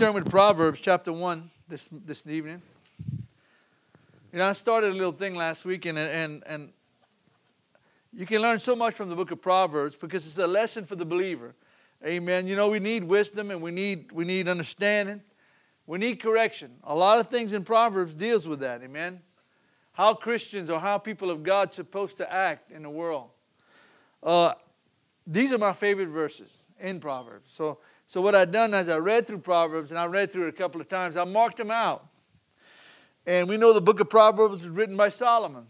turn with Proverbs chapter 1 this, this evening. You know, I started a little thing last week, and, and, and you can learn so much from the book of Proverbs because it's a lesson for the believer. Amen. You know, we need wisdom and we need, we need understanding. We need correction. A lot of things in Proverbs deals with that. Amen. How Christians or how people of God supposed to act in the world. Uh, these are my favorite verses in Proverbs. So, so what I've done is I read through Proverbs and I read through it a couple of times. I marked them out. And we know the book of Proverbs was written by Solomon.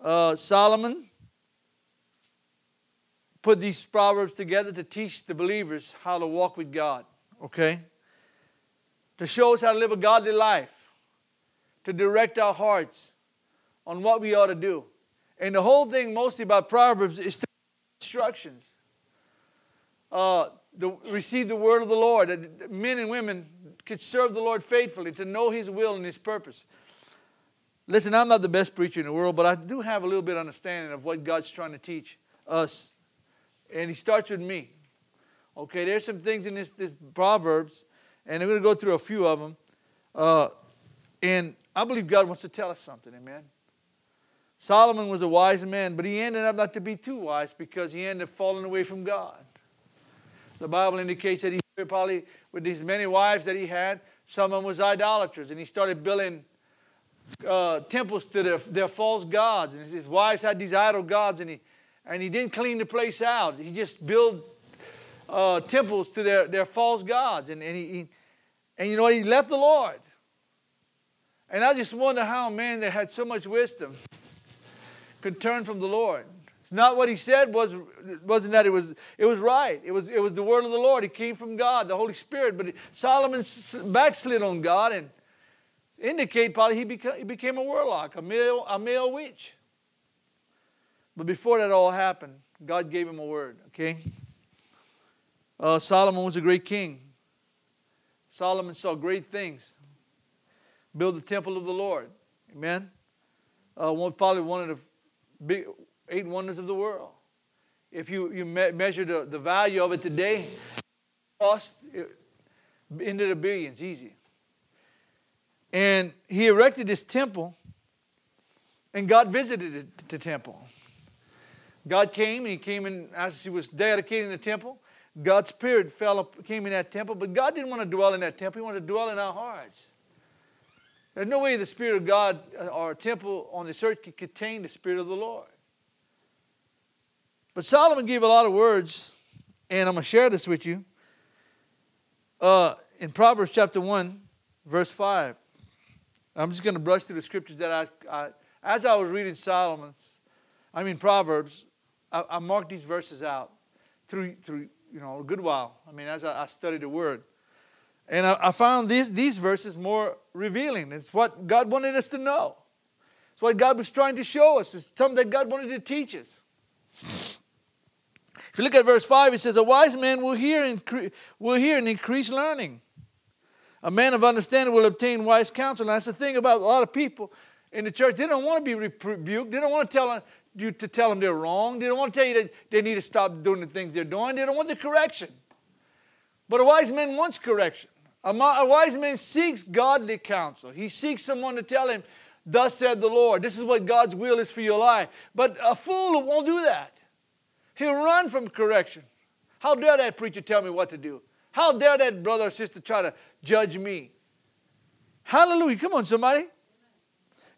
Uh, Solomon put these proverbs together to teach the believers how to walk with God, okay? To show us how to live a godly life, to direct our hearts on what we ought to do. And the whole thing, mostly about Proverbs, is instructions. Uh, the, receive the word of the Lord, that men and women could serve the Lord faithfully, to know His will and His purpose. Listen, I'm not the best preacher in the world, but I do have a little bit of understanding of what God's trying to teach us. And He starts with me. Okay, there's some things in this, this Proverbs, and I'm going to go through a few of them. Uh, and I believe God wants to tell us something, amen. Solomon was a wise man, but he ended up not to be too wise because he ended up falling away from God. The Bible indicates that he probably, with these many wives that he had, some of them was idolaters, and he started building uh, temples to their, their false gods. And his wives had these idol gods, and he, and he didn't clean the place out. He just built uh, temples to their, their false gods. And, and, he, he, and you know, he left the Lord. And I just wonder how a man that had so much wisdom could turn from the Lord. It's not what he said was wasn't that it was it was right. It was it was the word of the Lord. It came from God, the Holy Spirit. But Solomon backslid on God and indicate probably he became, he became a warlock, a male a male witch. But before that all happened, God gave him a word. Okay. Uh, Solomon was a great king. Solomon saw great things. Build the temple of the Lord. Amen. Uh, one, probably one of the big, eight wonders of the world. If you, you me- measure the, the value of it today, cost into the billions, easy. And he erected this temple, and God visited the temple. God came, and he came in as he was dedicating the temple. God's spirit fell up, came in that temple, but God didn't want to dwell in that temple. He wanted to dwell in our hearts. There's no way the Spirit of God uh, or a temple on this earth could contain the Spirit of the Lord. But Solomon gave a lot of words, and I'm going to share this with you. Uh, in Proverbs chapter 1, verse 5. I'm just going to brush through the scriptures that I, I as I was reading Solomon's, I mean Proverbs, I, I, marked these verses out through, through you know, a good while. I mean, as I, I studied the Word. And I, I found these, these verses more revealing. It's what God wanted us to know. It's what God was trying to show us. It's something that God wanted to teach us. If you look at verse 5, it says, A wise man will hear and, will hear and increase learning. A man of understanding will obtain wise counsel. And that's the thing about a lot of people in the church. They don't want to be rebuked. They don't want to tell you to tell them they're wrong. They don't want to tell you that they need to stop doing the things they're doing. They don't want the correction. But a wise man wants correction. A, a wise man seeks godly counsel. He seeks someone to tell him, Thus said the Lord. This is what God's will is for your life. But a fool won't do that. He'll run from correction. How dare that preacher tell me what to do? How dare that brother or sister try to judge me? Hallelujah. Come on, somebody.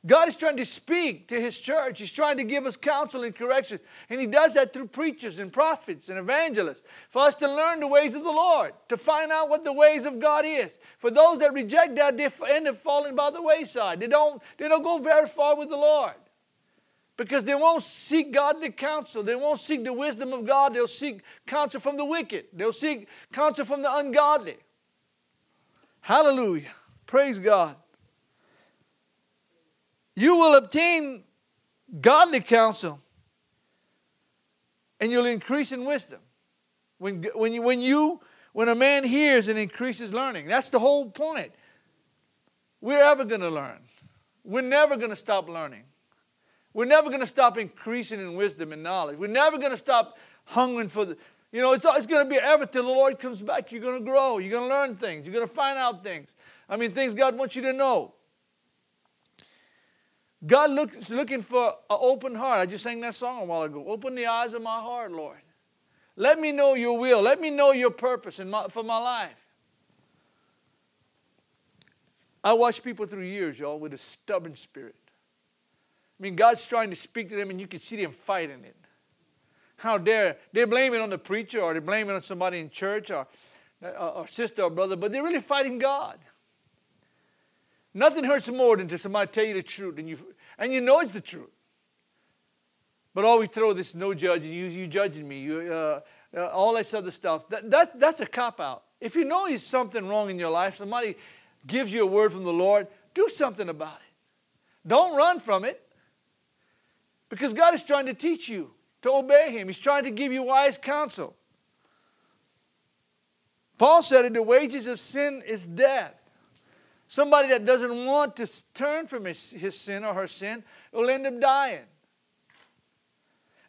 God is trying to speak to His church. He's trying to give us counsel and correction. And He does that through preachers and prophets and evangelists for us to learn the ways of the Lord, to find out what the ways of God is. For those that reject that, they end up falling by the wayside. They don't, they don't go very far with the Lord because they won't seek godly counsel. They won't seek the wisdom of God. They'll seek counsel from the wicked, they'll seek counsel from the ungodly. Hallelujah. Praise God you will obtain godly counsel and you'll increase in wisdom. When, when, you, when, you, when a man hears and increases learning, that's the whole point. We're ever going to learn. We're never going to stop learning. We're never going to stop increasing in wisdom and knowledge. We're never going to stop hungering for the, You know, it's, it's going to be ever till the Lord comes back. You're going to grow. You're going to learn things. You're going to find out things. I mean, things God wants you to know. God looks looking for an open heart. I just sang that song a while ago. Open the eyes of my heart, Lord. Let me know your will. Let me know your purpose in my, for my life. I watched people through years, y'all, with a stubborn spirit. I mean, God's trying to speak to them, and you can see them fighting it. How dare they blame it on the preacher, or they blame it on somebody in church, or, or sister or brother, but they're really fighting God. Nothing hurts more than to somebody tell you the truth, and you and you know it's the truth. But all we throw this no judging, you, you judging me, you, uh, uh, all this other stuff. That, that, that's a cop out. If you know there's something wrong in your life, somebody gives you a word from the Lord, do something about it. Don't run from it. Because God is trying to teach you to obey Him, He's trying to give you wise counsel. Paul said it the wages of sin is death. Somebody that doesn't want to turn from his, his sin or her sin will end up dying.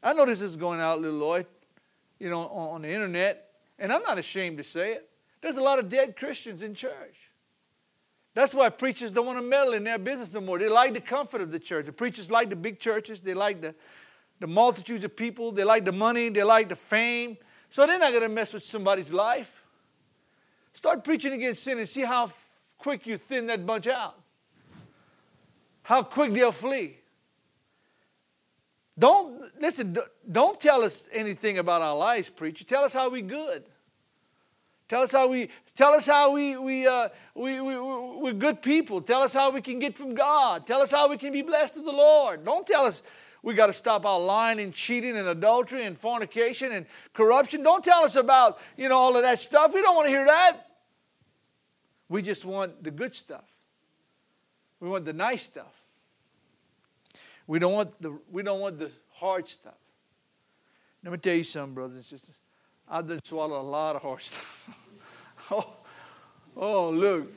I know this is going out, little Lloyd, you know, on, on the internet, and I'm not ashamed to say it. There's a lot of dead Christians in church. That's why preachers don't want to meddle in their business no more. They like the comfort of the church. The preachers like the big churches. They like the, the multitudes of people. They like the money. They like the fame. So they're not going to mess with somebody's life. Start preaching against sin and see how quick you thin that bunch out. How quick they'll flee. Don't, listen, don't tell us anything about our lives, preacher. Tell us how we good. Tell us how we, tell us how we, we, uh, we, we, we're good people. Tell us how we can get from God. Tell us how we can be blessed of the Lord. Don't tell us we got to stop our lying and cheating and adultery and fornication and corruption. Don't tell us about, you know, all of that stuff. We don't want to hear that. We just want the good stuff. We want the nice stuff. We don't want the, we don't want the hard stuff. Let me tell you something, brothers and sisters. I've done swallowed a lot of hard stuff. oh, oh, look.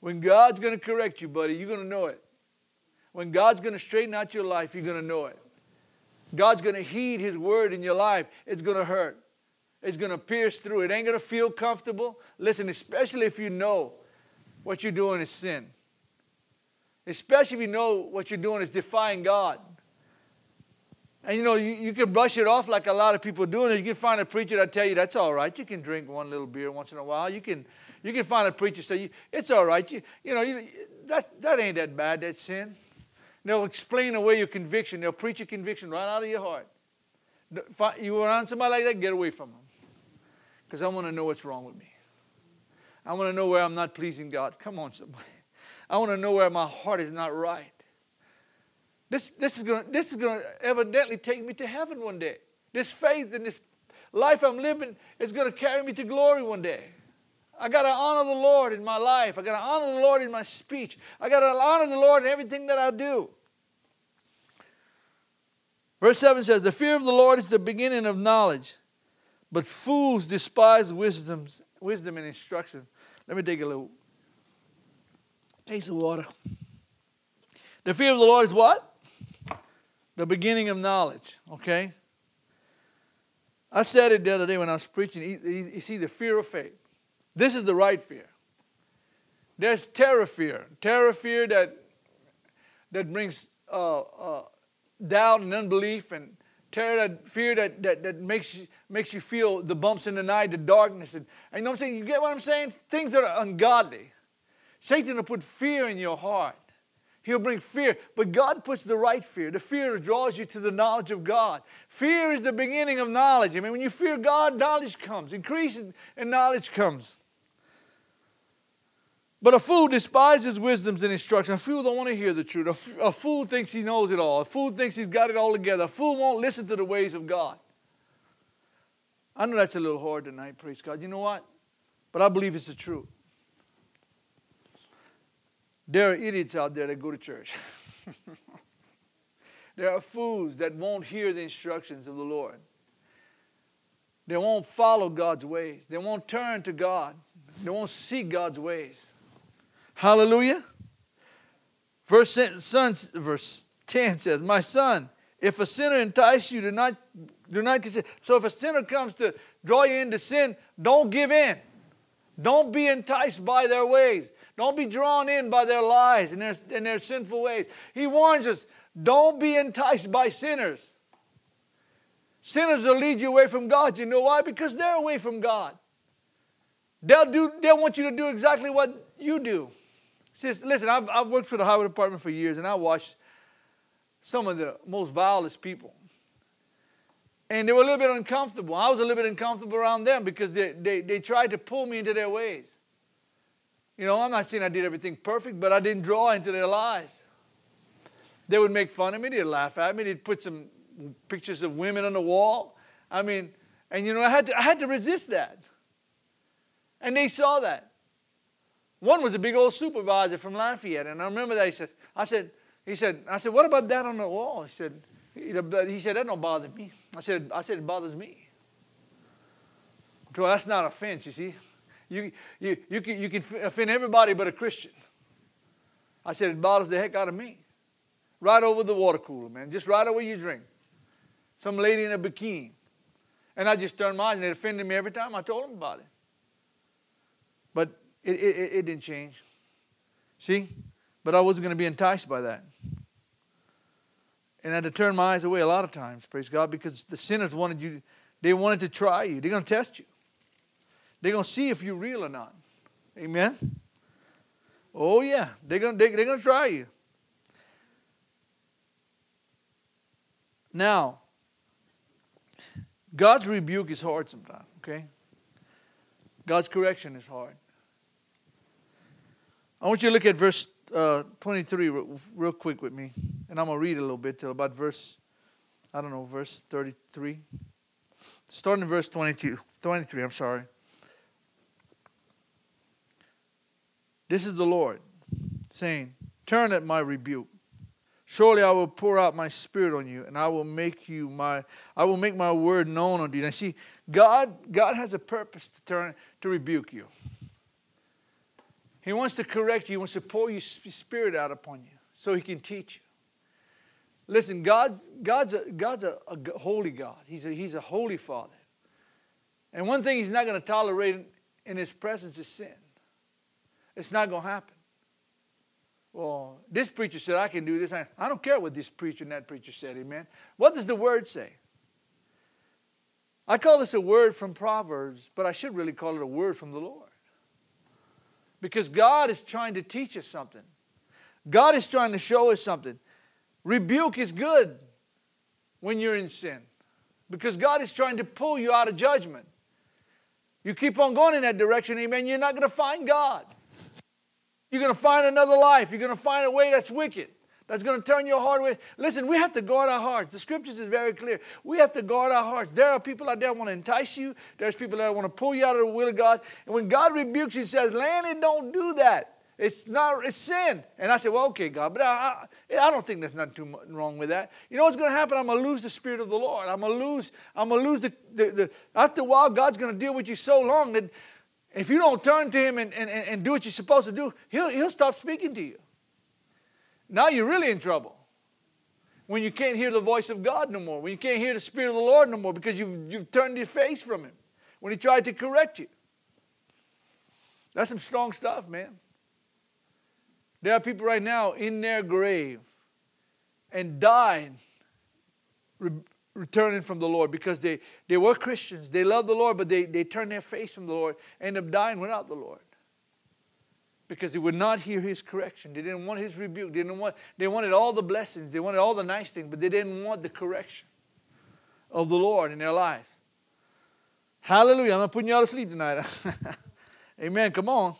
When God's going to correct you, buddy, you're going to know it. When God's going to straighten out your life, you're going to know it. God's going to heed His word in your life. It's going to hurt. It's going to pierce through. It ain't going to feel comfortable. Listen, especially if you know what you're doing is sin. Especially if you know what you're doing is defying God. And you know, you, you can brush it off like a lot of people do. And you can find a preacher that tell you that's all right. You can drink one little beer once in a while. You can, you can find a preacher say, it's all right. You, you know, you, that's, that ain't that bad, that sin. They'll explain away your conviction. They'll preach your conviction right out of your heart. You around somebody like that, get away from them. Because I want to know what's wrong with me. I want to know where I'm not pleasing God. Come on, somebody. I want to know where my heart is not right. This, this is going this is going to evidently take me to heaven one day. This faith and this life I'm living is going to carry me to glory one day. I got to honor the Lord in my life. I got to honor the Lord in my speech. I got to honor the Lord in everything that I do. Verse 7 says, The fear of the Lord is the beginning of knowledge, but fools despise wisdom's, wisdom and instruction. Let me take a little taste of water. The fear of the Lord is what? The beginning of knowledge, okay? I said it the other day when I was preaching. You see, the fear of faith. This is the right fear. There's terror fear. Terror fear that, that brings uh, uh, doubt and unbelief, and terror that, fear that, that, that makes, you, makes you feel the bumps in the night, the darkness. And, and you know what I'm saying? You get what I'm saying? Things that are ungodly. Satan will put fear in your heart. He'll bring fear. But God puts the right fear. The fear draws you to the knowledge of God. Fear is the beginning of knowledge. I mean, when you fear God, knowledge comes. Increase in knowledge comes. But a fool despises wisdoms and instruction. A fool don't want to hear the truth. A, fool thinks he knows it all. A fool thinks he's got it all together. A fool won't listen to the ways of God. I know that's a little hard tonight, praise God. You know what? But I believe it's the truth. There are idiots out there that go to church. there are fools that won't hear the instructions of the Lord. They won't follow God's ways. They won't turn to God. They won't seek God's ways. Hallelujah. Verse, son, verse 10 says, My son, If a sinner entice you, do not, do not consider. So if a sinner comes to draw you into sin, don't give in. Don't be enticed by their ways. Don't be drawn in by their lies and their, and their sinful ways. He warns us don't be enticed by sinners. Sinners will lead you away from God. You know why? Because they're away from God. They'll, do, they'll want you to do exactly what you do. Says, listen, I've, I've worked for the highway department for years and I watched some of the most vilest people. And they were a little bit uncomfortable. I was a little bit uncomfortable around them because they, they, they tried to pull me into their ways. You know, I'm not saying I did everything perfect, but I didn't draw into their lies. They would make fun of me, they'd laugh at me, they'd put some pictures of women on the wall. I mean, and you know, I had to, I had to resist that. And they saw that. One was a big old supervisor from Lafayette, and I remember that he says, I said, he said, I said, what about that on the wall? He said, he said, that don't bother me. I said, I said, it bothers me. So that's not offense, you see. You, you, you, can, you can offend everybody but a Christian. I said, it bothers the heck out of me. Right over the water cooler, man. Just right over you drink. Some lady in a bikini. And I just turned my eyes and it offended me every time I told them about it. But it, it, it didn't change. See? But I wasn't going to be enticed by that. And I had to turn my eyes away a lot of times, praise God, because the sinners wanted you, they wanted to try you. They're going to test you. They're going to see if you're real or not. Amen? Oh, yeah. They're going to, they're going to try you. Now, God's rebuke is hard sometimes, okay? God's correction is hard. I want you to look at verse uh, 23 real, quick with me, and I'm going to read a little bit till about verse, I don't know, verse 33. Starting in verse 22, 23, I'm sorry. This is the Lord saying, Turn at my rebuke. Surely I will pour out my spirit on you, and I will make you my I will make my word known unto you. Now see, God, God has a purpose to turn to rebuke you. He wants to correct you, he wants to pour your spirit out upon you so he can teach you. Listen, God's, God's, a, God's a, a holy God. He's a, he's a holy Father. And one thing he's not going to tolerate in his presence is sin. It's not going to happen. Well, this preacher said I can do this. I don't care what this preacher and that preacher said, amen. What does the word say? I call this a word from Proverbs, but I should really call it a word from the Lord. Because God is trying to teach us something. God is trying to show us something. Rebuke is good when you're in sin because God is trying to pull you out of judgment. You keep on going in that direction, amen, you're not going to find God. You're going to find another life. You're going to find a way that's wicked that's going to turn your heart away. Listen, we have to guard our hearts. The scriptures is very clear. We have to guard our hearts. There are people out there that want to entice you. There's people that want to pull you out of the will of God. And when God rebukes you and says, Lanny, don't do that. It's not, it's sin. And I said, well, okay, God, but I, I, I don't think there's nothing too wrong with that. You know what's going to happen? I'm going to lose the Spirit of the Lord. I'm going to lose, I'm going to lose the, the, the, after a while, God's going to deal with you so long that if you don't turn to Him and, and, and do what you're supposed to do, He'll, he'll stop speaking to you. Now you're really in trouble. When you can't hear the voice of God no more, when you can't hear the Spirit of the Lord no more because you've, you've turned your face from Him, when He tried to correct you. That's some strong stuff, man. There are people right now in their grave and dying, returning from the Lord because they, they were Christians. They love the Lord, but they, they turned their face from the Lord, end up dying without the Lord because they would not hear his correction. They didn't want his rebuke. They, didn't want, they wanted all the blessings. They wanted all the nice things, but they didn't want the correction of the Lord in their life. Hallelujah. I'm not putting you all to sleep tonight. Amen. Come on.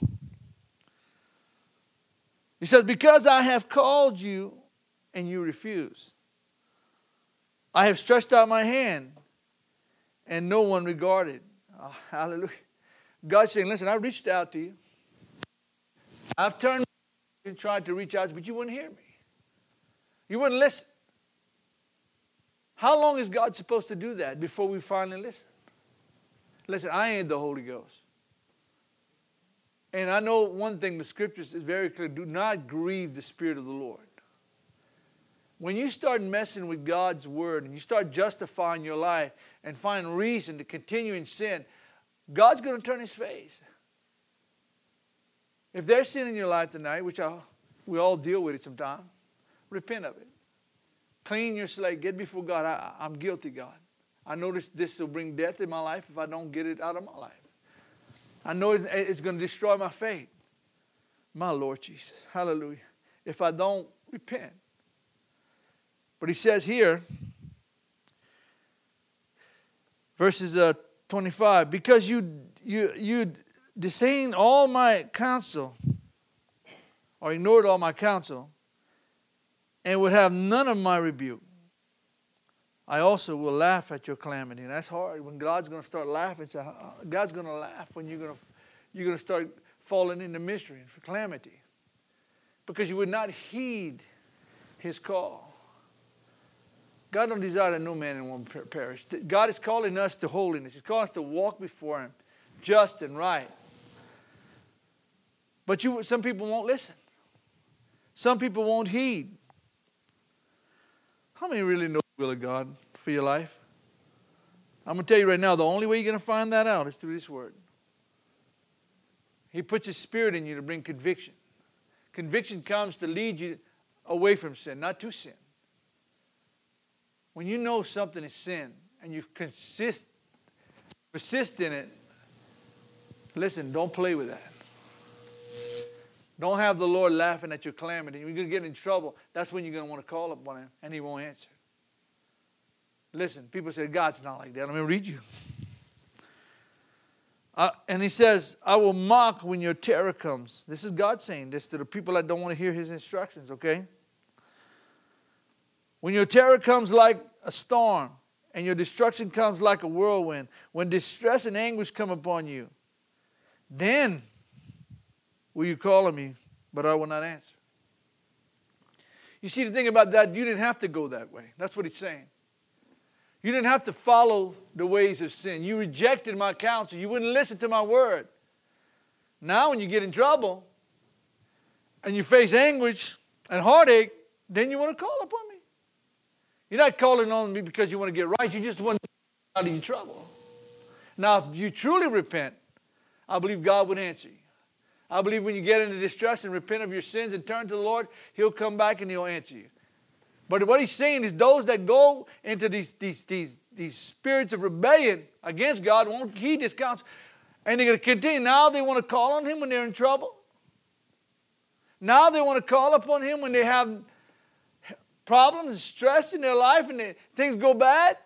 He says, Because I have called you and you refuse. I have stretched out my hand and no one regarded. Oh, hallelujah. God's saying, Listen, I reached out to you. I've turned and tried to reach out, but you wouldn't hear me. You wouldn't listen. How long is God supposed to do that before we finally listen? Listen, I ain't the Holy Ghost. And I know one thing the scriptures is very clear do not grieve the Spirit of the Lord. When you start messing with God's word and you start justifying your life and find reason to continue in sin, God's going to turn his face. If there's sin in your life tonight, which I, we all deal with it sometimes, repent of it. Clean your slate. Get before God. I, I'm guilty, God. I know this, this will bring death in my life if I don't get it out of my life. I know it's going to destroy my faith. My Lord Jesus. Hallelujah. If I don't repent. But he says here, verses uh, 25, because you, you, you disdained all my counsel, or ignored all my counsel, and would have none of my rebuke. I also will laugh at your calamity. And that's hard when God's going to start laughing. God's going to laugh when you're going to, you're going to start falling into misery and calamity because you would not heed his call. God don't desire that no man and woman perish. God is calling us to holiness. He's calling us to walk before him, just and right. But you, some people won't listen. Some people won't heed. How many really know the will of God for your life? I'm going to tell you right now, the only way you're going to find that out is through this word. He puts His Spirit in you to bring conviction. Conviction comes to lead you away from sin, not to sin. When you know something is sin and you consist, persist in it, listen, don't play with that. Don't have the Lord laughing at your calamity. You're going to get in trouble. That's when you're going to want to call upon Him, and He won't answer. Listen, people say God's not like that. Let me read you. Uh, and He says, I will mock when your terror comes. This is God saying this to the people that don't want to hear His instructions, okay? When your terror comes like a storm, and your destruction comes like a whirlwind, when distress and anguish come upon you, then Will you call on me? But I will not answer. You see, the thing about that, you didn't have to go that way. That's what he's saying. You didn't have to follow the ways of sin. You rejected my counsel. You wouldn't listen to my word. Now, when you get in trouble and you face anguish and heartache, then you want to call upon me. You're not calling on me because you want to get right. You just want to get out of your trouble. Now, if you truly repent, I believe God would answer you. I believe when you get into distress and repent of your sins and turn to the Lord, He'll come back and He'll answer you. But what He's saying is those that go into these, these, these, these spirits of rebellion against God won't heed His counsel. And they're going to continue. Now they want to call on Him when they're in trouble. Now they want to call upon Him when they have problems and stress in their life and things go bad.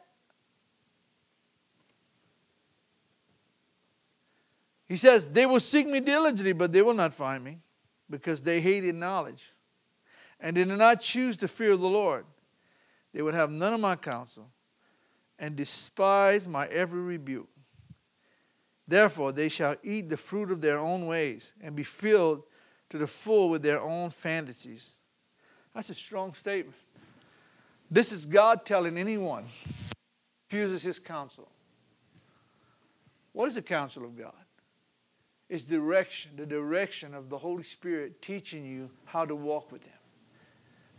He says, They will seek me diligently, but they will not find me because they hated knowledge and they did not choose the fear of the Lord. They would have none of my counsel and despise my every rebuke. Therefore, they shall eat the fruit of their own ways and be filled to the full with their own fantasies. That's a strong statement. This is God telling anyone refuses his counsel. What is the counsel of God? It's direction, the direction of the Holy Spirit teaching you how to walk with Him,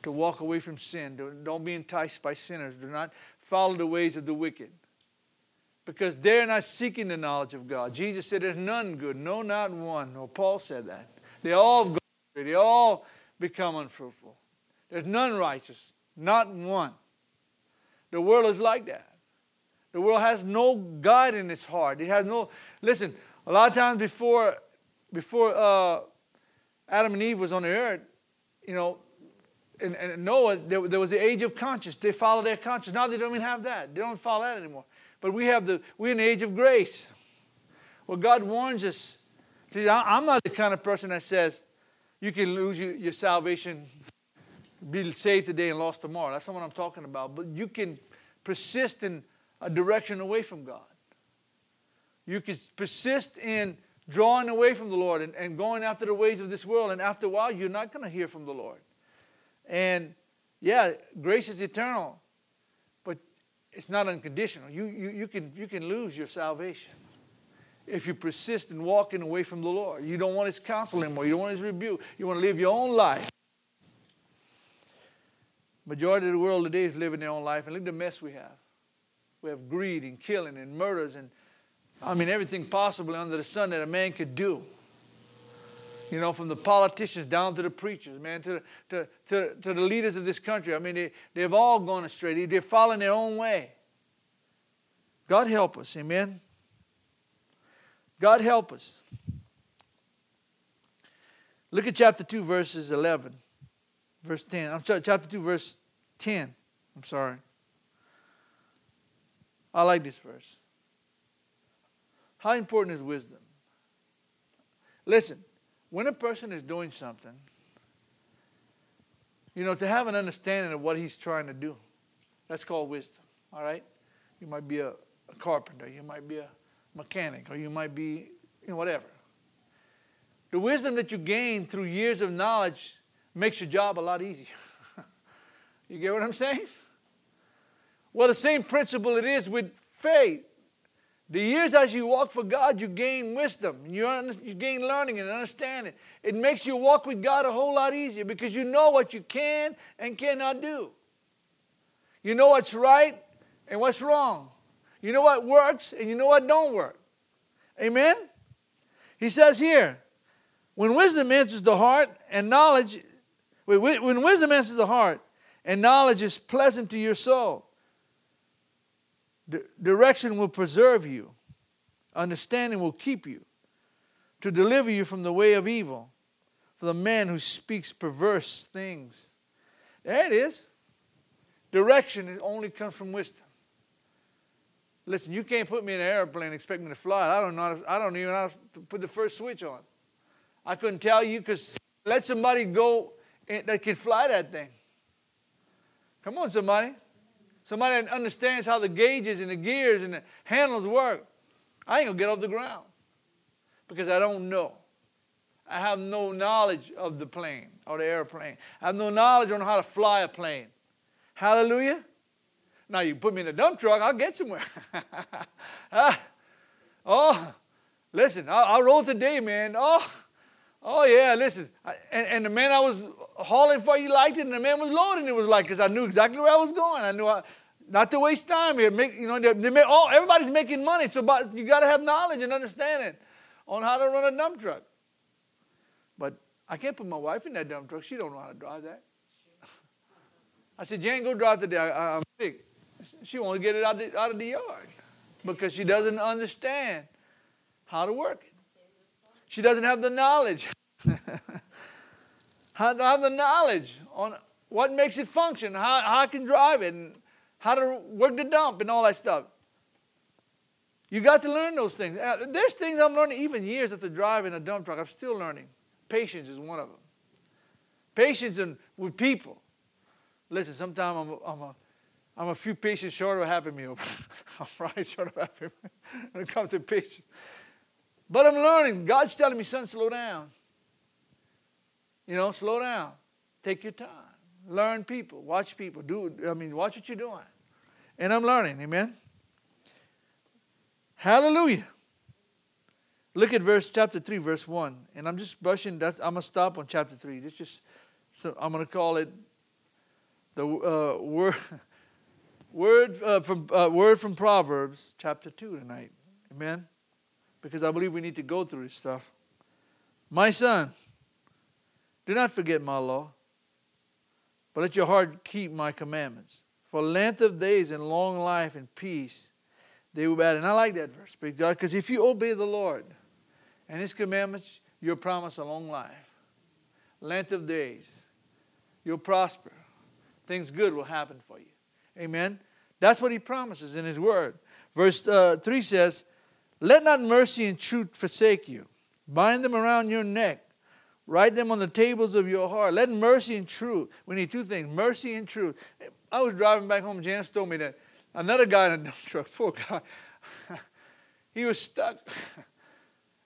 to walk away from sin. Don't be enticed by sinners. Do not follow the ways of the wicked because they're not seeking the knowledge of God. Jesus said, There's none good, no, not one. No, Paul said that. They all go, they all become unfruitful. There's none righteous, not one. The world is like that. The world has no God in its heart. It has no, listen, a lot of times before, before uh, Adam and Eve was on the earth, you know, and, and Noah, there, there, was the age of conscience. They follow their conscience. Now they don't even have that. They don't follow that anymore. But we have the, we're in the age of grace. Well, God warns us. I'm not the kind of person that says you can lose your, your salvation, be saved today and lost tomorrow. That's not what I'm talking about. But you can persist in a direction away from God. You can persist in drawing away from the Lord and, and going after the ways of this world. And after a while, you're not going to hear from the Lord. And yeah, grace is eternal, but it's not unconditional. You, you, you, can, you can lose your salvation if you persist in walking away from the Lord. You don't want His counsel anymore. You don't want His rebuke. You want to live your own life. Majority of the world today is living their own life, and look at the mess we have. We have greed and killing and murders and I mean everything possible under the sun that a man could do. You know, from the politicians down to the preachers, man, to, to, to, to the leaders of this country. I mean, they, they've all gone astray. They're following their own way. God help us, amen. God help us. Look at chapter 2, verses 11, verse 10. I'm sorry, chapter 2, verse 10. I'm sorry. I like this verse. How important is wisdom? Listen, when a person is doing something, you know, to have an understanding of what he's trying to do, that's called wisdom, all right? You might be a, a carpenter, you might be a mechanic, or you might be, you know, whatever. The wisdom that you gain through years of knowledge makes your job a lot easier. you get what I'm saying? Well, the same principle it is with faith. The years as you walk for God, you gain wisdom. You, you gain learning and understanding. It makes you walk with God a whole lot easier because you know what you can and cannot do. You know what's right and what's wrong. You know what works and you know what don't work. Amen? He says here, when wisdom enters the heart and knowledge, when wisdom enters the heart and knowledge is pleasant to your soul, direction will preserve you, understanding will keep you, to deliver you from the way of evil, for the man who speaks perverse things. There it is. Direction only comes from wisdom. Listen, you can't put me in an airplane and expect me to fly. I don't know. I don't even know how to put the first switch on. I couldn't tell you because let somebody go that can fly that thing. Come on, somebody. Somebody that understands how the gauges and the gears and the handles work. I ain't gonna get off the ground because I don't know. I have no knowledge of the plane or the airplane. I have no knowledge on how to fly a plane. Hallelujah. Now you put me in a dump truck, I'll get somewhere. ah, oh, listen, I, I rode today, man. Oh, oh yeah, listen. I, and, and the man I was hauling for, he liked it, and the man was loading. It was like, because I knew exactly where I was going. I knew I, not to waste time. Here. Make, you know, they, they make, oh, everybody's making money, so you got to have knowledge and understanding on how to run a dump truck. But I can't put my wife in that dump truck. She don't know how to drive that. I said, Jane, go drive today. I, am sick. She won't get it out, the, out of the yard because she doesn't understand how to work it. She doesn't have the knowledge. how to have the knowledge on what makes it function, how, how I can drive it, and how to work the dump and all that stuff. You got to learn those things. Uh, there's things I'm learning even years after driving a dump truck. I'm still learning. Patience is one of them. Patience in, with people. Listen, sometimes I'm, I'm a I'm a few patients short of a Happy Meal. I'm right short of a Happy Meal when it comes to patience. But I'm learning. God's telling me, son, slow down. You know, slow down. Take your time. Learn people. Watch people. Do I mean watch what you're doing. And I'm learning, amen. Hallelujah. Look at verse chapter 3, verse 1. And I'm just brushing, that's I'm gonna stop on chapter 3. It's just so I'm gonna call it the uh, word Word, uh, from, uh, word from Proverbs, chapter 2 tonight. Amen? Because I believe we need to go through this stuff. My son, do not forget my law, but let your heart keep my commandments. For length of days and long life and peace, they will be added. And I like that verse because if you obey the Lord and His commandments, you'll promise a long life, length of days. You'll prosper. Things good will happen for you. Amen. That's what he promises in his word. Verse uh, 3 says, Let not mercy and truth forsake you. Bind them around your neck. Write them on the tables of your heart. Let mercy and truth. We need two things mercy and truth. I was driving back home. Janice told me that another guy in a dump truck, poor guy, he was stuck.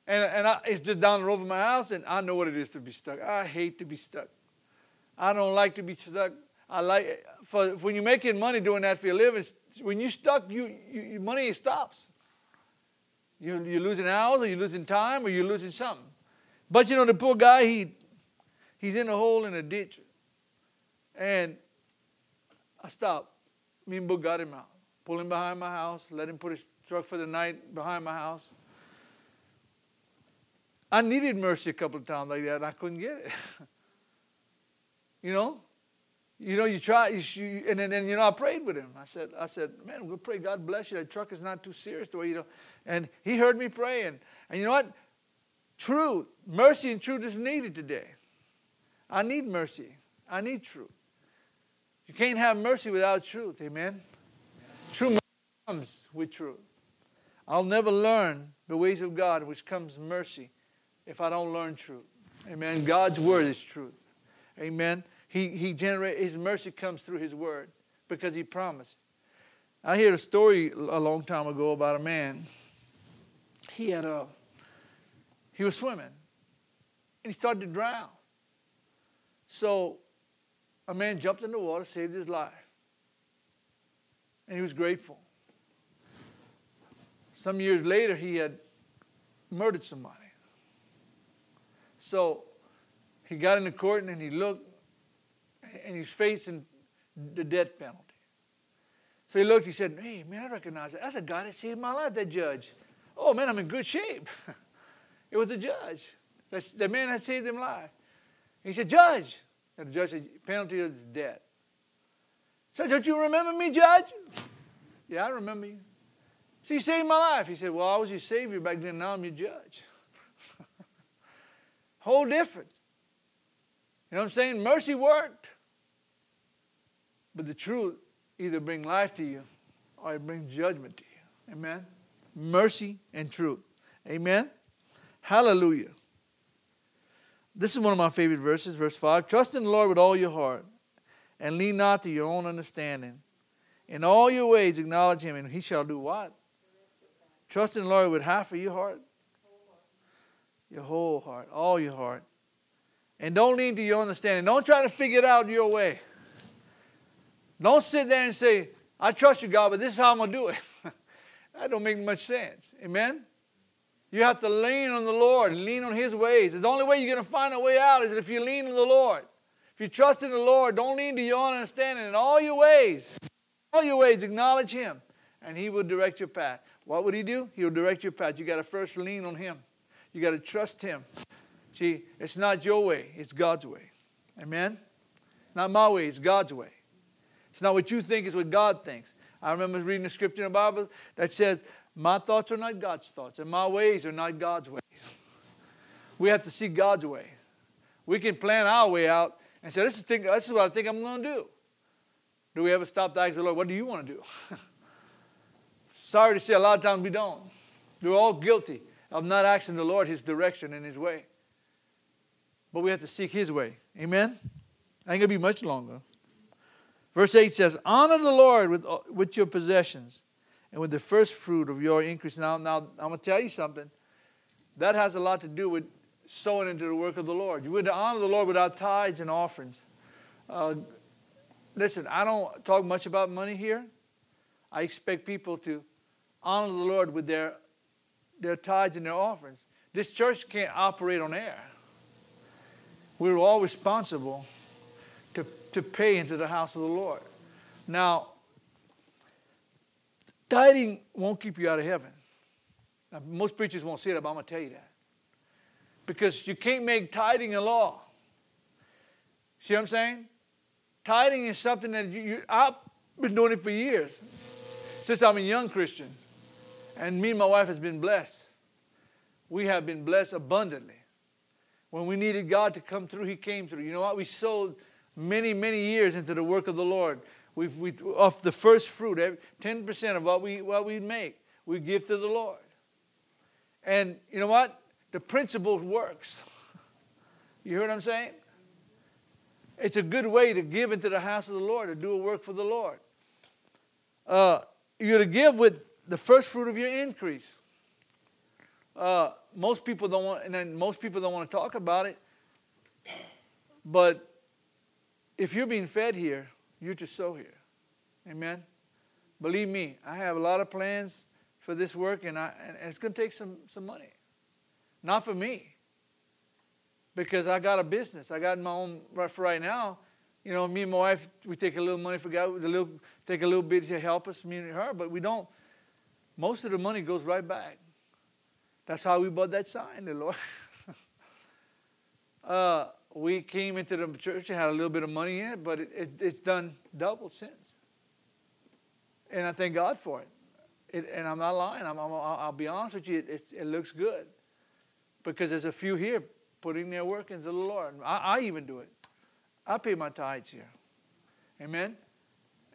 And, and I, it's just down the road from my house, and I know what it is to be stuck. I hate to be stuck. I don't like to be stuck. I like for when you're making money doing that for your living. When you're stuck, you, you money stops. You, you're losing hours, or you're losing time, or you're losing something. But you know the poor guy, he he's in a hole in a ditch, and I stopped. Me and Book got him out. Pull him behind my house, let him put his truck for the night behind my house. I needed mercy a couple of times like that, and I couldn't get it. you know? You know, you try, you, and then, you know, I prayed with him. I said, I said, man, we'll pray, God bless you. That truck is not too serious the way you know. And he heard me praying. And, and you know what? Truth, mercy and truth is needed today. I need mercy. I need truth. You can't have mercy without truth. Amen. True mercy comes with truth. I'll never learn the ways of God, which comes mercy, if I don't learn truth. Amen. God's word is truth. Amen. He, he generate, his mercy comes through his word because he promised. I heard a story a long time ago about a man. He had a, he was swimming and he started to drown. So a man jumped in the water, saved his life. And he was grateful. Some years later, he had murdered somebody. So he got in the court and he looked, and he's facing the death penalty. So he looked, he said, Hey, man, I recognize that. That's a guy that saved my life, that judge. Oh, man, I'm in good shape. it was a judge. That's, the man had saved him life. He said, Judge. And the judge said, Penalty is death. So, don't you remember me, Judge? yeah, I remember you. So you saved my life. He said, Well, I was your savior back then, now I'm your judge. Whole difference. You know what I'm saying? Mercy worked. But the truth either bring life to you or it brings judgment to you. Amen? Mercy and truth. Amen? Hallelujah. This is one of my favorite verses, verse 5. Trust in the Lord with all your heart and lean not to your own understanding. In all your ways acknowledge him, and he shall do what? Trust in the Lord with half of your heart, your whole heart, all your heart. And don't lean to your understanding. Don't try to figure it out your way. Don't sit there and say, I trust you, God, but this is how I'm going to do it. that don't make much sense. Amen? You have to lean on the Lord, lean on His ways. It's the only way you're going to find a way out is if you lean on the Lord. If you trust in the Lord, don't lean to your own understanding. In all your ways, all your ways, acknowledge Him, and He will direct your path. What would He do? He will direct your path. You got to first lean on Him. You got to trust Him. See, it's not your way, it's God's way. Amen? Not my way, it's God's way. It's not what you think, it's what God thinks. I remember reading a scripture in the Bible that says, My thoughts are not God's thoughts, and my ways are not God's ways. We have to see God's way. We can plan our way out and say, This is, think, this is what I think I'm going to do. Do we ever stop to ask the Lord, What do you want to do? Sorry to say, a lot of times we don't. We're all guilty of not asking the Lord His direction and His way. But we have to seek His way. Amen? I ain't going to be much longer. Verse 8 says, Honor the Lord with, with your possessions and with the first fruit of your increase. Now, now I'm going to tell you something. That has a lot to do with sowing into the work of the Lord. You would honor the Lord without tithes and offerings. Uh, listen, I don't talk much about money here. I expect people to honor the Lord with their, their tithes and their offerings. This church can't operate on air. We're all responsible to, pay into the house of the Lord. Now, tithing won't keep you out of heaven. Now, most preachers won't say that, but I'm going to tell you that. Because you can't make tithing a law. See what I'm saying? Tithing is something that you, you, I've been doing it for years, since I'm a young Christian. And me and my wife has been blessed. We have been blessed abundantly. When we needed God to come through, He came through. You know what? We sold many, many years into the work of the Lord. We, we, off the first fruit, 10% of what we, what we make, we give to the Lord. And you know what? The principle works. You hear what I'm saying? It's a good way to give into the house of the Lord, to do a work for the Lord. Uh, you're to give with the first fruit of your increase. Uh, most people don't want, and most people don't want to talk about it. But if you're being fed here, you're to sow here. Amen. Believe me, I have a lot of plans for this work, and, I, and it's going to take some, some money. Not for me, because I got a business. I got my own, right for right now, You know, me and my wife, we take a little money for God, a little, take a little bit to help us, me and her, but we don't. Most of the money goes right back. That's how we bought that sign, the Lord. uh, we came into the church and had a little bit of money in it, but it, it, it's done double since. And I thank God for it. it and I'm not lying. I will be honest with you. It, it, looks good because there's a few here putting their work into the Lord. I, I even do it. I pay my tithes here. Amen.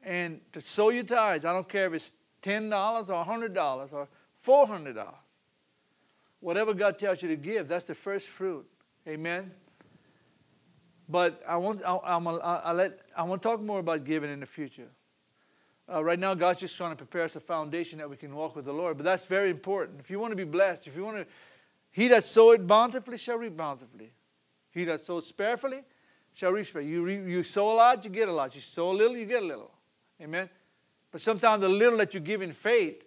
And to sow your tithes, I don't care if it's ten dollars or hundred dollars or four hundred dollars. Whatever God tells you to give, that's the first fruit. Amen. But I want I, I'm let I want to talk more about giving in the future. Uh, right now, God's just trying to prepare us a foundation that we can walk with the Lord. But that's very important. If you want to be blessed, if you want to, he that soweth bountifully shall reap bountifully. He that sows sparely shall reap sparely. You, re, you sow a lot, you get a lot. You sow a little, you get a little. Amen. But sometimes the little that you give in faith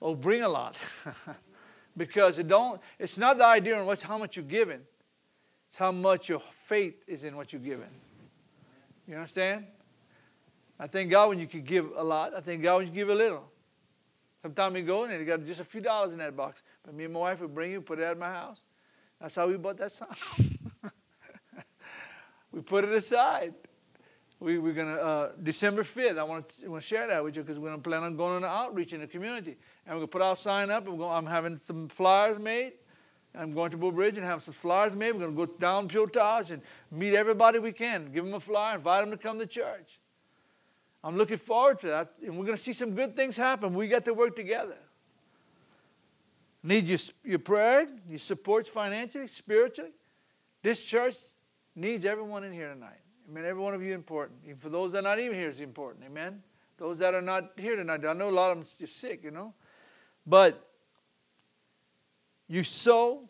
will bring a lot. because it don't, it's not the idea on what's, how much you're giving. It's how much your faith is in what you're giving. You understand? I thank God when you can give a lot. I thank God when you give a little. Sometimes we go in and you got just a few dollars in that box. But me and my wife would bring you, put it at my house. That's how we bought that song. we put it aside. We, we're going to, uh, December 5th, I want to, share that with you because we're going to plan on going on an outreach in the community. And we're going to put our sign up. And going, I'm having some flyers made. I'm going to Bull Bridge and have some flyers made. We're going to go down Piotage and meet everybody we can. Give them a flyer, invite them to come to church. I'm looking forward to that. And we're going to see some good things happen. We got to work together. Need your, your prayer, your support financially, spiritually. This church needs everyone in here tonight. I mean, Every one of you important. Even for those that are not even here is important. Amen. Those that are not here tonight, I know a lot of them are sick, you know. But you sow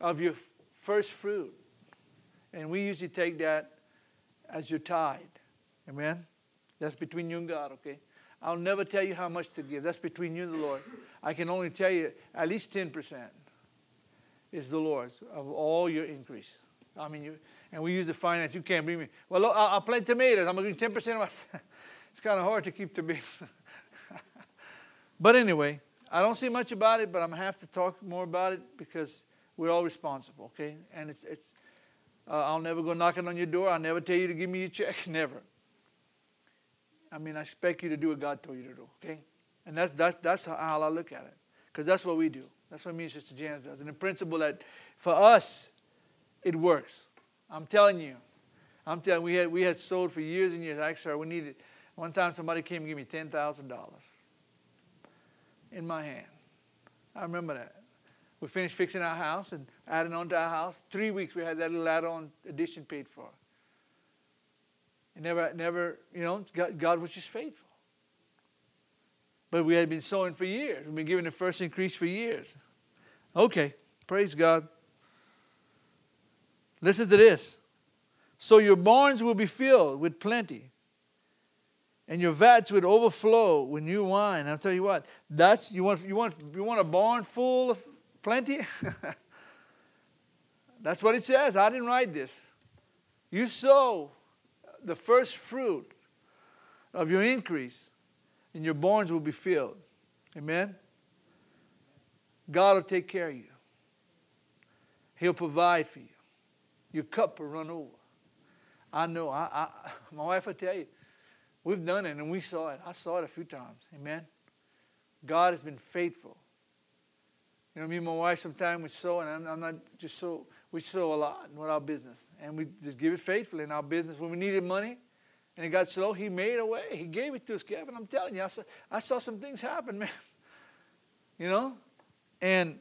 of your first fruit. And we usually take that as your tithe. Amen. That's between you and God, okay? I'll never tell you how much to give. That's between you and the Lord. I can only tell you at least 10% is the Lord's of all your increase. I mean, you, and we use the finance. You can't bring me. Well, I'll, I'll plant tomatoes. I'm going to give 10% of my. it's kind of hard to keep tomatoes. but anyway, I don't see much about it, but I'm going to have to talk more about it because we're all responsible, okay? And it's, it's uh, I'll never go knocking on your door. I'll never tell you to give me your check. Never. I mean, I expect you to do what God told you to do, okay? And that's, that's, that's how I look at it. Because that's what we do. That's what me and Sister Janice does. And the principle that for us, it works. I'm telling you. I'm telling we had, we had sold for years and years. Actually, we needed, one time somebody came and gave me $10,000 in my hand. I remember that. We finished fixing our house and adding on to our house. Three weeks we had that little add-on addition paid for. And never, never, you know, God, God was just faithful. But we had been sowing for years. We've been giving the first increase for years. Okay, praise God. Listen to this. So your barns will be filled with plenty, and your vats would overflow with new wine. I'll tell you what, that's you want you want you want a barn full of plenty? that's what it says. I didn't write this. You sow the first fruit of your increase, and your barns will be filled. Amen? God will take care of you. He'll provide for you. Your cup will run over. I know. I, I, my wife will tell you, we've done it and we saw it. I saw it a few times. Amen? God has been faithful. You know, me and my wife sometimes we sow, and I'm, I'm not just so we sow a lot in our business. And we just give it faithfully in our business. When we needed money and it got slow, he made a way. He gave it to us, Kevin. I'm telling you, I saw, I saw some things happen, man. You know? And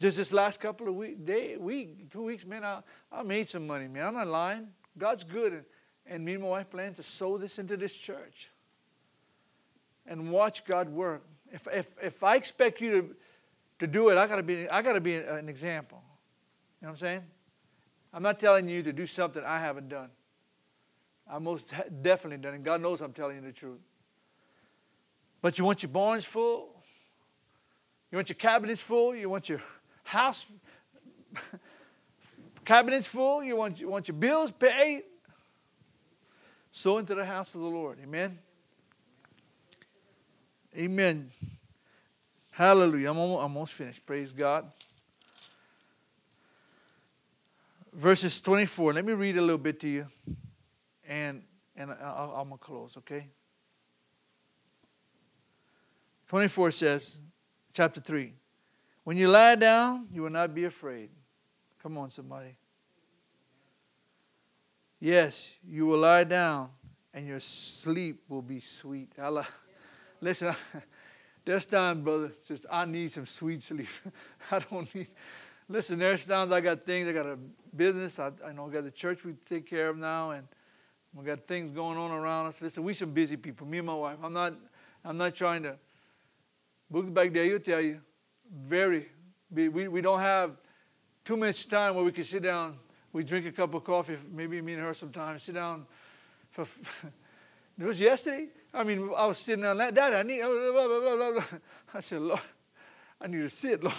just this last couple of weeks, day, week, two weeks, man, I, I made some money, man. I'm not lying. God's good. And, and me and my wife plan to sow this into this church and watch God work. If, if, if I expect you to, to do it, I gotta be I gotta be an example You know what I'm saying? I'm not telling you to do something I haven't done. I most definitely done it. God knows I'm telling you the truth. But you want your barns full. You want your cabinets full. You want your house cabinets full. You want, you want your bills paid. Sow into the house of the Lord. Amen. Amen. Hallelujah. I'm almost, I'm almost finished. Praise God. Verses 24. Let me read a little bit to you. And, and i I'm going to close, okay? 24 says, chapter 3. When you lie down, you will not be afraid. Come on, somebody. Yes, you will lie down and your sleep will be sweet. Listen, there's times, brother, says I need some sweet sleep. I don't need. Listen, there's times I got things. I got a business. I, I know I got the church we take care of now, and we got things going on around us. Listen, we some busy people. Me and my wife. I'm not. I'm not trying to. Book back there, you'll tell you. Very. We, we don't have too much time where we can sit down. We drink a cup of coffee. Maybe me and her sometimes sit down. For, it was yesterday. I mean, I was sitting on that. Dad, I need. Blah, blah, blah, blah. I said, Lord, I need to sit, Lord.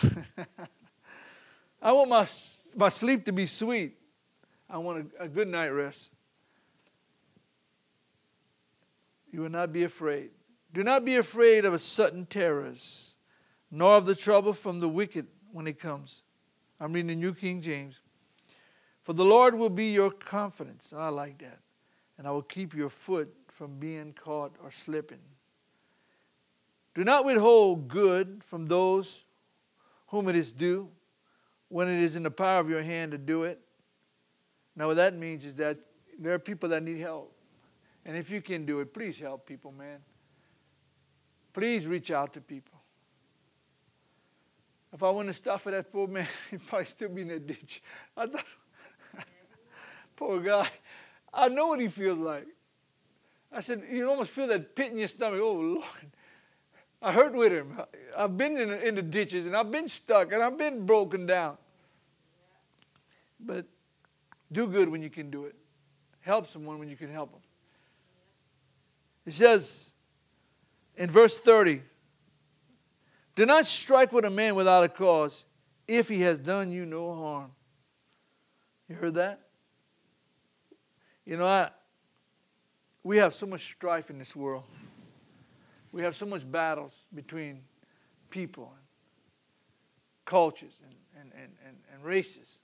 I want my, my sleep to be sweet. I want a, a good night rest. You will not be afraid. Do not be afraid of a sudden terrors, nor of the trouble from the wicked when it comes. I'm reading the New King James. For the Lord will be your confidence. And I like that and I will keep your foot from being caught or slipping. Do not withhold good from those whom it is due when it is in the power of your hand to do it. Now, what that means is that there are people that need help. And if you can do it, please help people, man. Please reach out to people. If I wouldn't stopped for that poor man, he'd probably still be in the ditch. I thought, poor guy. I know what he feels like. I said, you almost feel that pit in your stomach. Oh, Lord. I hurt with him. I've been in, in the ditches and I've been stuck and I've been broken down. But do good when you can do it. Help someone when you can help them. It says in verse 30 Do not strike with a man without a cause if he has done you no harm. You heard that? You know, I, we have so much strife in this world. We have so much battles between people and cultures and, and, and, and, races.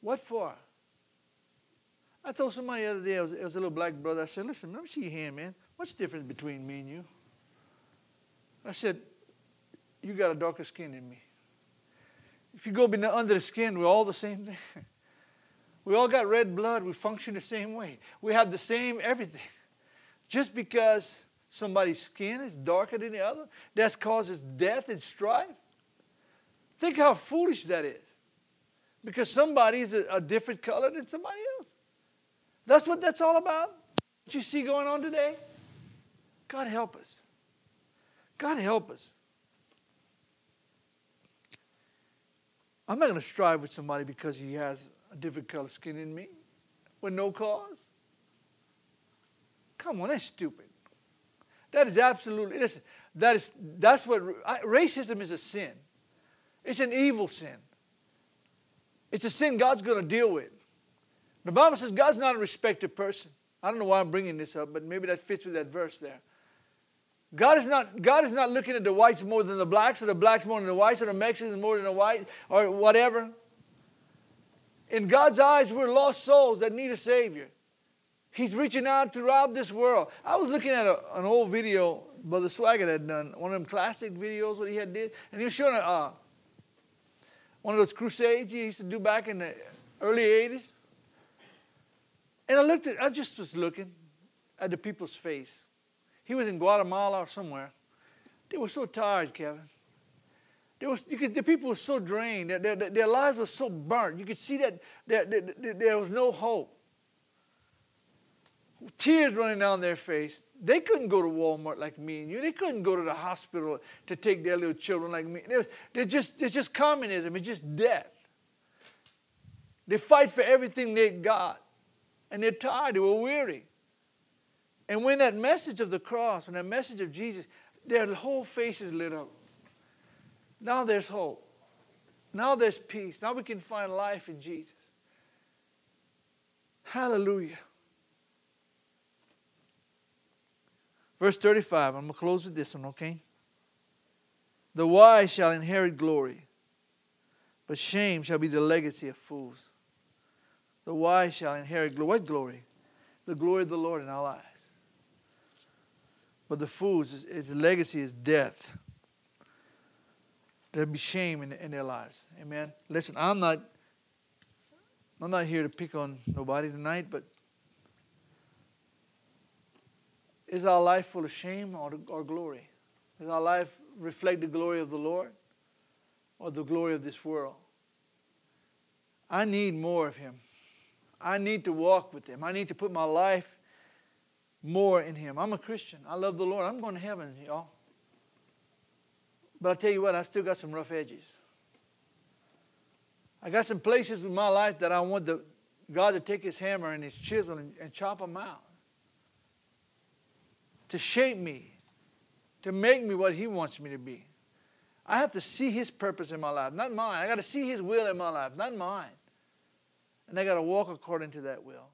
What for? I told somebody the other day, it was, it was a little black brother, I said, listen, let me see your hand, man. What's the difference between me and you? I said, you got a darker skin than me. If you go under the skin, we're all the same thing. We all got red blood. We function the same way. We have the same everything. Just because somebody's skin is darker than the other, that causes death and strife. Think how foolish that is. Because somebody is a, a different color than somebody else. That's what that's all about. What you see going on today? God help us. God help us. I'm not going to strive with somebody because he has a color skin in me with no cause? Come on, that's stupid. That is absolutely, listen, that is, that's what, racism is a sin. It's an evil sin. It's a sin God's going to deal with. The Bible says God's not a respected person. I don't know why I'm bringing this up, but maybe that fits with that verse there. God is not, God is not looking at the whites more than the blacks, or the blacks more than the whites, or the Mexicans more than the whites, or whatever. In God's eyes, we're lost souls that need a Savior. He's reaching out throughout this world. I was looking at a, an old video Brother Swaggart had done, one of them classic videos what he had did, and he was showing a, uh, one of those crusades he used to do back in the early 80s. And I looked at, I just was looking at the people's face. He was in Guatemala or somewhere. They were so tired, Kevin. There was, could, the people were so drained. Their, their, their, lives were so burnt. You could see that there, there, was no hope. Tears running down their face. They couldn't go to Walmart like me and you. They couldn't go to the hospital to take their little children like me. They're, they're just, it's just communism. It's just death. They fight for everything they got. And they're tired. They were weary. And when that message of the cross, when that message of Jesus, their whole faces lit up. Now there's hope. Now there's peace. Now we can find life in Jesus. Hallelujah. Verse 35, I'm going to close with this one, okay? The wise shall inherit glory, but shame shall be the legacy of fools. The wise shall inherit glory. What glory? The glory of the Lord in our lives. But the fools, its legacy is death. There'll be shame in, in their lives. Amen. Listen, I'm not I'm not here to pick on nobody tonight, but is our life full of shame or, or glory? Does our life reflect the glory of the Lord or the glory of this world? I need more of Him. I need to walk with Him. I need to put my life more in Him. I'm a Christian. I love the Lord. I'm going to heaven, y'all. But I tell you what, I still got some rough edges. I got some places in my life that I want the, God to take His hammer and His chisel and, and chop them out. To shape me, to make me what He wants me to be. I have to see His purpose in my life, not mine. I got to see His will in my life, not mine. And I got to walk according to that will.